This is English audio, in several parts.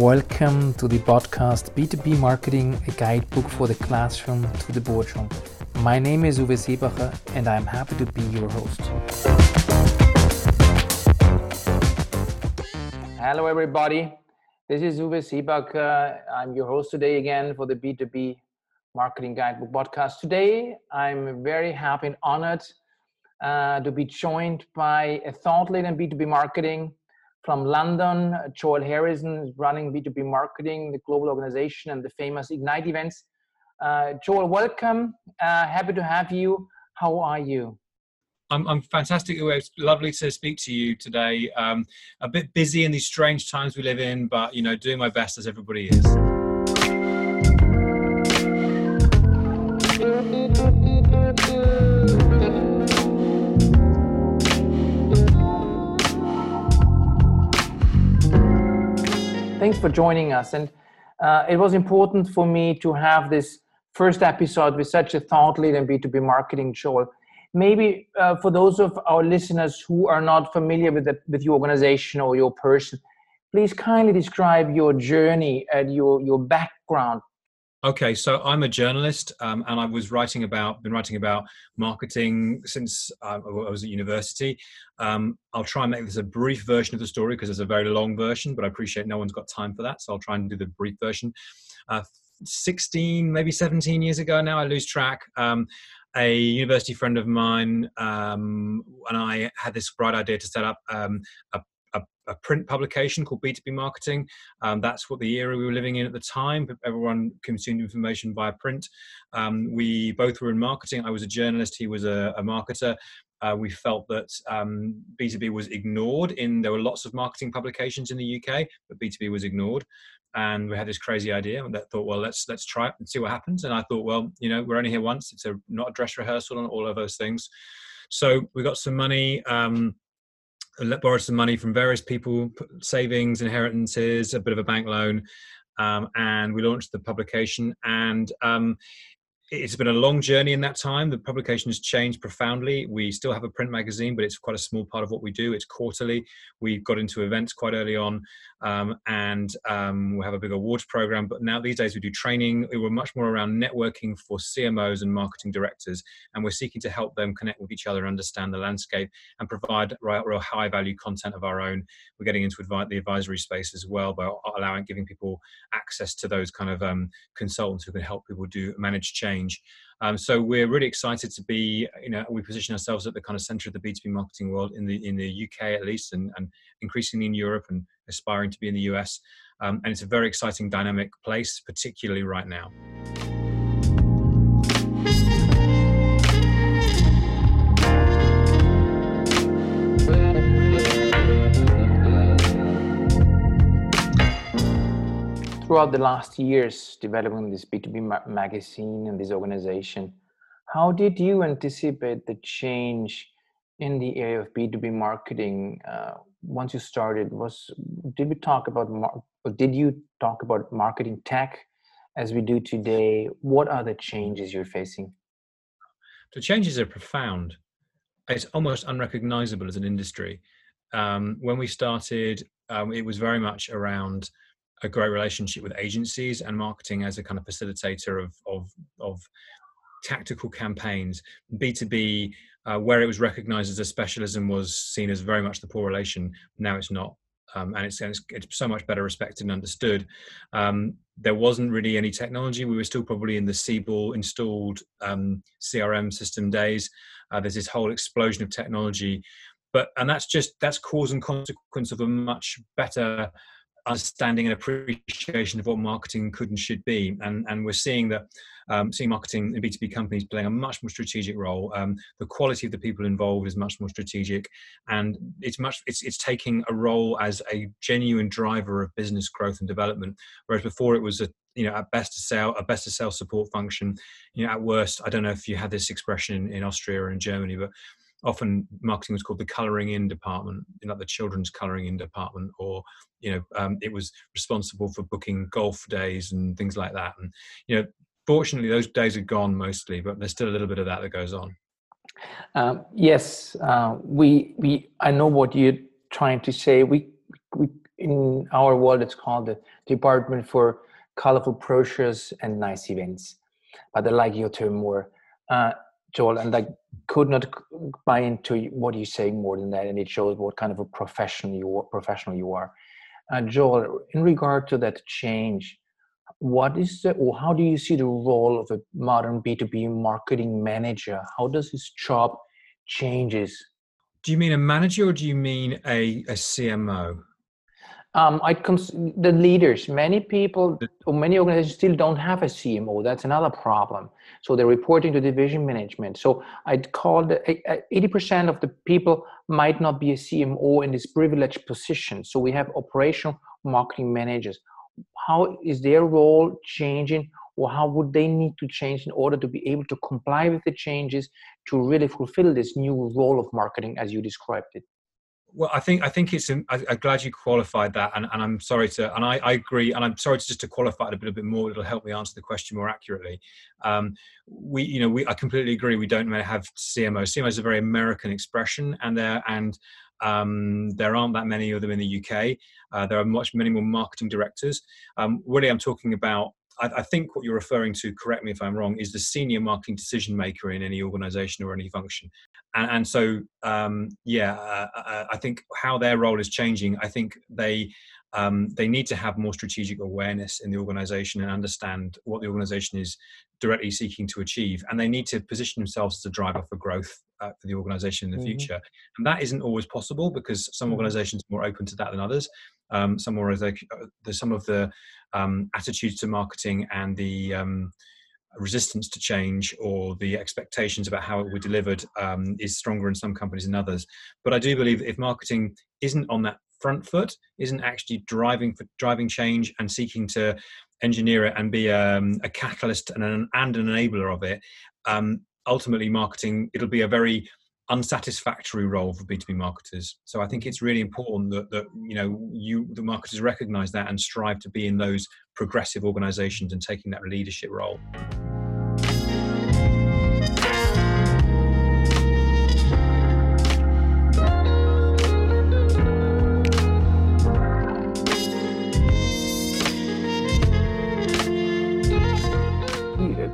Welcome to the podcast B2B Marketing, a guidebook for the classroom to the boardroom. My name is Uwe Seebacher and I'm happy to be your host. Hello, everybody. This is Uwe Seebacher. I'm your host today again for the B2B Marketing Guidebook podcast. Today, I'm very happy and honored uh, to be joined by a thought leader in B2B marketing from London. Joel Harrison is running B2B marketing, the global organization, and the famous Ignite events. Uh, Joel, welcome. Uh, happy to have you. How are you? I'm, I'm fantastic. It's lovely to speak to you today. Um, a bit busy in these strange times we live in, but you know, doing my best as everybody is. For joining us. And uh, it was important for me to have this first episode with such a thought leader in B2B marketing, Joel. Maybe uh, for those of our listeners who are not familiar with, the, with your organization or your person, please kindly describe your journey and your, your background Okay, so I'm a journalist, um, and I was writing about, been writing about marketing since uh, I was at university. Um, I'll try and make this a brief version of the story because it's a very long version, but I appreciate no one's got time for that, so I'll try and do the brief version. Uh, 16, maybe 17 years ago now, I lose track. Um, a university friend of mine um, and I had this bright idea to set up um, a a print publication called B2B Marketing. Um, that's what the era we were living in at the time. Everyone consumed information via print. Um, we both were in marketing. I was a journalist, he was a, a marketer. Uh, we felt that um, B2B was ignored in there were lots of marketing publications in the UK, but B2B was ignored. And we had this crazy idea that thought, well, let's let's try it and see what happens. And I thought, well, you know, we're only here once. It's a not a dress rehearsal and all of those things. So we got some money. Um, borrowed some money from various people, savings, inheritances, a bit of a bank loan, um, and we launched the publication. And um, it's been a long journey in that time. The publication has changed profoundly. We still have a print magazine, but it's quite a small part of what we do. It's quarterly. We got into events quite early on, um, and um, we have a big awards program. But now these days we do training. We were much more around networking for CMOs and marketing directors, and we're seeking to help them connect with each other, understand the landscape, and provide real, real high value content of our own. We're getting into the advisory space as well by allowing giving people access to those kind of um, consultants who can help people do manage change change. Um, so we're really excited to be, you know, we position ourselves at the kind of center of the B2B marketing world in the in the UK at least, and, and increasingly in Europe, and aspiring to be in the US. Um, and it's a very exciting, dynamic place, particularly right now. Throughout the last years developing this B2B ma- magazine and this organization, how did you anticipate the change in the area of B2B marketing uh, once you started? Was did we talk about mar- did you talk about marketing tech as we do today? What are the changes you're facing? The changes are profound. It's almost unrecognizable as an industry. Um, when we started, um, it was very much around a great relationship with agencies and marketing as a kind of facilitator of of, of tactical campaigns. B2B, uh, where it was recognized as a specialism, was seen as very much the poor relation. Now it's not. Um, and it's, it's, it's, so much better respected and understood. Um, there wasn't really any technology. We were still probably in the Siebel installed um, CRM system days. Uh, there's this whole explosion of technology, but and that's just that's cause and consequence of a much better understanding and appreciation of what marketing could and should be. And, and we're seeing that um, seeing marketing in B2B companies playing a much more strategic role. Um, the quality of the people involved is much more strategic, and it's much it's it's taking a role as a genuine driver of business growth and development. Whereas before it was a you know at best to sell a best to sell support function. You know at worst, I don't know if you had this expression in Austria or in Germany, but often marketing was called the coloring in department, you know, the children's coloring in department, or you know, um, it was responsible for booking golf days and things like that. And you know, fortunately, those days are gone mostly, but there's still a little bit of that that goes on. Um, yes, uh, we we I know what you're trying to say. We we in our world it's called the department for colorful brochures and nice events but i like your term more uh, joel and i could not buy into what you say more than that and it shows what kind of a professional you are, professional you are. Uh, joel in regard to that change what is the or how do you see the role of a modern b2b marketing manager? How does his job changes? Do you mean a manager or do you mean a, a cmo um, I cons- the leaders. Many people or many organizations still don't have a CMO. That's another problem. So they're reporting to division management. So I'd call the eighty percent of the people might not be a CMO in this privileged position. So we have operational marketing managers. How is their role changing, or how would they need to change in order to be able to comply with the changes to really fulfill this new role of marketing as you described it? Well i think i think it's I, am glad you qualified that and, and i'm sorry to and I, I, agree and i'm sorry to just to qualify it a a bit more it'll help me answer the question more accurately. Um, we you know we i completely agree we don't have cmo cmo is a very american expression and there and um, there aren't that many of them in the uk uh, there are much many more marketing directors. Um, really i'm talking about I, I think what you're referring to, correct me if I'm wrong, is the senior marketing decision maker in any organization or any function. And, and so, um, yeah, uh, uh, I think how their role is changing, I think they um, they need to have more strategic awareness in the organization and understand what the organization is directly seeking to achieve. And they need to position themselves as a driver for growth uh, for the organization in the mm-hmm. future. And that isn't always possible because some mm-hmm. organizations are more open to that than others. Um, some uh, the, some of the um, attitudes to marketing and the um, resistance to change or the expectations about how it will be delivered um, is stronger in some companies than others. But I do believe if marketing isn't on that front foot, isn't actually driving for driving change and seeking to engineer it and be um, a catalyst and an, and an enabler of it, um, ultimately marketing it'll be a very unsatisfactory role for b2b marketers so i think it's really important that, that you know you the marketers recognize that and strive to be in those progressive organizations and taking that leadership role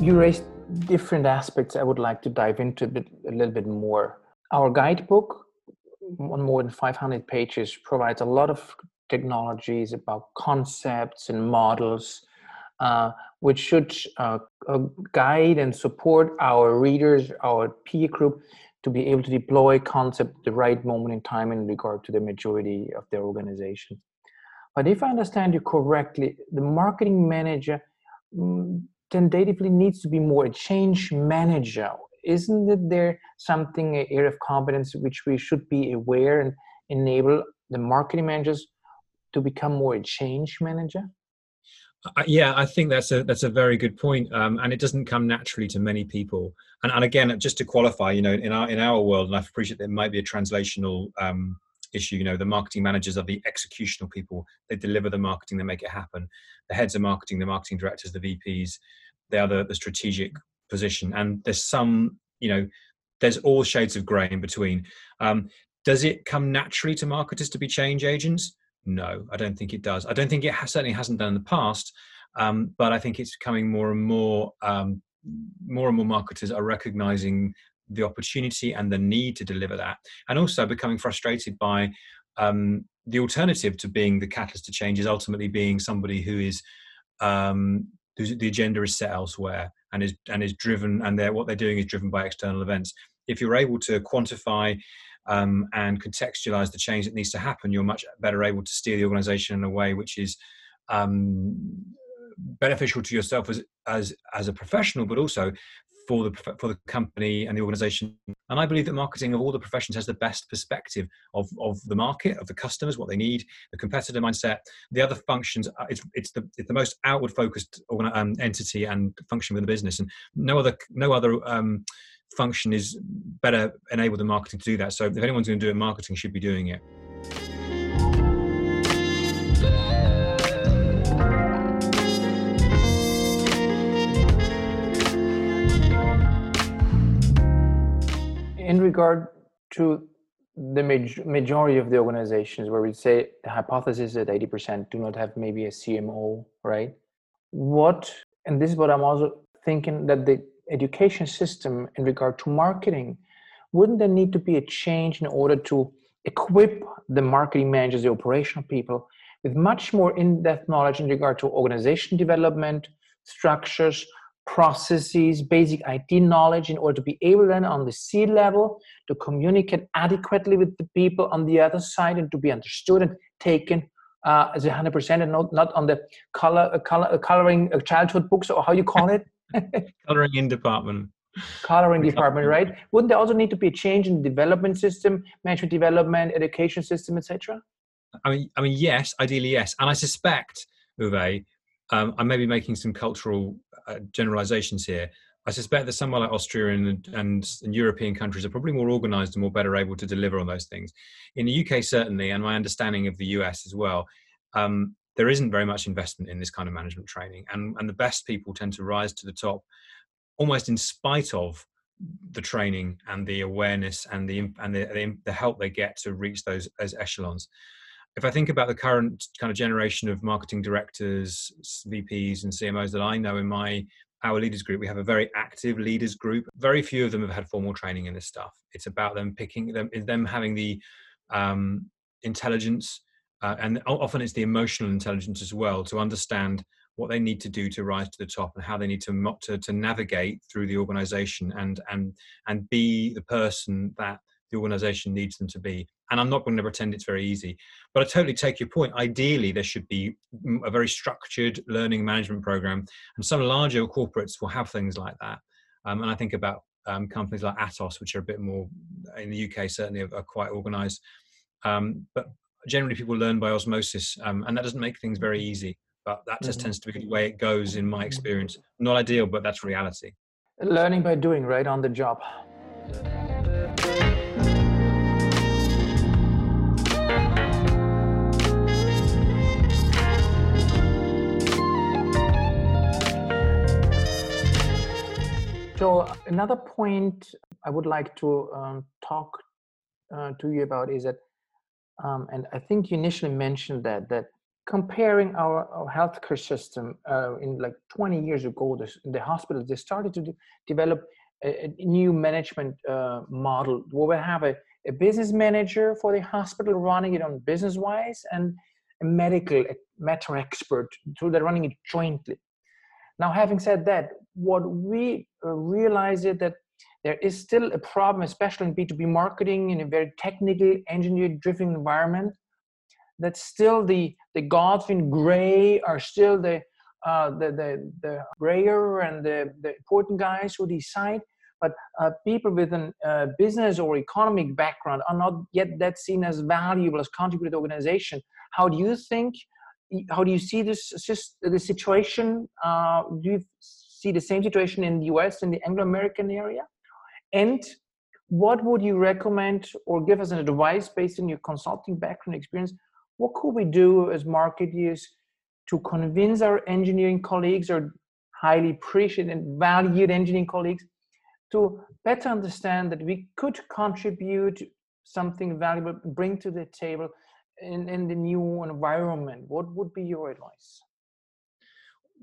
you raised different aspects I would like to dive into a, bit, a little bit more. Our guidebook, on more than 500 pages, provides a lot of technologies about concepts and models, uh, which should uh, guide and support our readers, our peer group, to be able to deploy concept at the right moment in time in regard to the majority of their organization. But if I understand you correctly, the marketing manager mm, tentatively needs to be more a change manager. Isn't it there something, an area of competence which we should be aware and enable the marketing managers to become more a change manager? Uh, yeah, I think that's a that's a very good point, um, and it doesn't come naturally to many people. And, and again, just to qualify, you know, in our in our world, and I appreciate there might be a translational um, issue. You know, the marketing managers are the executional people; they deliver the marketing, they make it happen. The heads of marketing, the marketing directors, the VPs, they are the, the strategic position. And there's some, you know, there's all shades of grey in between. Um, does it come naturally to marketers to be change agents? No, I don't think it does. I don't think it has, certainly hasn't done in the past, um, but I think it's becoming more and more. Um, more and more marketers are recognizing the opportunity and the need to deliver that, and also becoming frustrated by um, the alternative to being the catalyst to change is ultimately being somebody who is um, the agenda is set elsewhere and is and is driven and they're what they're doing is driven by external events. If you're able to quantify um, and contextualize the change that needs to happen you're much better able to steer the organization in a way which is um, beneficial to yourself as as as a professional but also for the for the company and the organization and i believe that marketing of all the professions has the best perspective of of the market of the customers what they need the competitor mindset. The other functions uh, it's it's the it's the most outward focused um, entity and function within the business. And no other no other um, function is better enabled than marketing to do that. So if anyone's going to do it marketing should be doing it in regard to the maj- majority of the organizations where we say the hypothesis that 80% do not have maybe a CMO, right? What, and this is what I'm also thinking that the education system in regard to marketing, wouldn't there need to be a change in order to equip the marketing managers, the operational people, with much more in-depth knowledge in regard to organization development, structures, processes, basic IT knowledge in order to be able then on the C level to communicate adequately with the people on the other side and to be understood and taken uh, as a hundred percent and not, not on the color, uh, color uh, coloring uh, childhood books or how you call it. Coloring in department. Coloring department right? Wouldn't there also need to be a change in the development system management development education system etc i mean i mean yes ideally yes. And i suspect uwe um, i may be making some cultural uh, generalizations here. I suspect that somewhere like Austria and, and, and, European countries are probably more organized and more better able to deliver on those things. In the UK, certainly, and my understanding of the US as well, um, there isn't very much investment in this kind of management training. And, and the best people tend to rise to the top almost in spite of the training and the awareness and the and the, the, help they get to reach those, those echelons if I think about the current kind of generation of marketing directors, VPs, and CMOs that I know in my our leaders group, we have a very active leaders group. Very few of them have had formal training in this stuff. It's about them picking them, them having the um, intelligence, uh, and often it's the emotional intelligence as well to understand what they need to do to rise to the top and how they need to to, to navigate through the organization and and and be the person that the organization needs them to be. And I'm not going to pretend it's very easy, but I totally take your point. Ideally, there should be a very structured learning management program, and some larger corporates will have things like that. Um, and I think about um, companies like Atos, which are a bit more in the UK, certainly are, are quite organized. Um, but generally, people learn by osmosis, um, and that doesn't make things very easy. But that just mm-hmm. tends to be the way it goes, in my experience. Not ideal, but that's reality. Learning by doing, right on the job. So another point I would like to um, talk uh, to you about is that, um, and I think you initially mentioned that that comparing our, our healthcare system uh, in like 20 years ago, the, the hospitals they started to de- develop a, a, new management uh, model. Where we have a, a business manager for the hospital running it on business wise and a medical a matter expert so they're running it jointly now, having said that, what we uh, realize is that there is still a problem, especially in B2B marketing in a very technical, engineer-driven environment, that still the, the gods in gray are still the, uh, the, the, the grayer and the, the important guys who decide, but uh, people with a uh, business or economic background are not yet that seen as valuable as contributed organization. How do you think how do you see this the situation? Uh, do you see the same situation in the US in the Anglo-American area? And what would you recommend or give us an advice based on your consulting background experience? What could we do as marketers to convince our engineering colleagues or highly appreciated and valued engineering colleagues to better understand that we could contribute something valuable, bring to the table in, in the new environment? What would be your advice?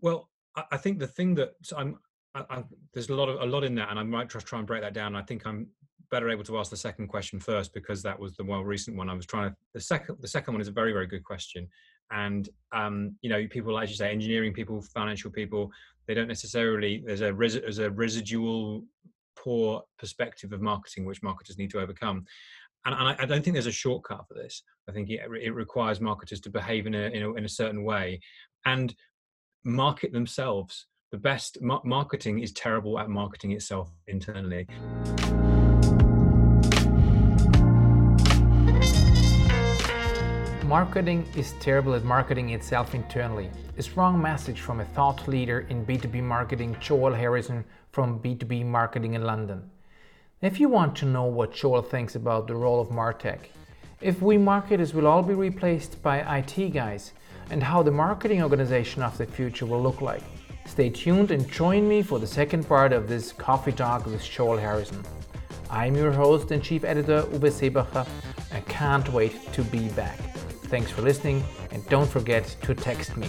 Well i think the thing that i'm I, I, there's a lot of a lot in that and i might just try and break that down. I think i'm better able to ask the second question first because that was the more recent one. I was trying to the second the second one is a very very good question. And um, you know people as you say engineering people financial people they don't necessarily there's a res, there's a residual poor perspective of marketing which marketers need to overcome and, and I, I, don't think there's a shortcut for this. I think it, it requires marketers to behave in a, in a, in a certain way and market themselves. The best ma- marketing is terrible at marketing itself internally. Marketing is terrible at marketing itself internally. A strong message from a thought leader in B2B marketing, Joel Harrison from B2B Marketing in London. If you want to know what Joel thinks about the role of Martech, if we marketers will all be replaced by IT guys, and how the marketing organization of the future will look like, stay tuned and join me for the second part of this coffee talk with Joel Harrison. I'm your host and chief editor, Uwe Seebacher. I can't wait to be back. Thanks for listening and don't forget to text me.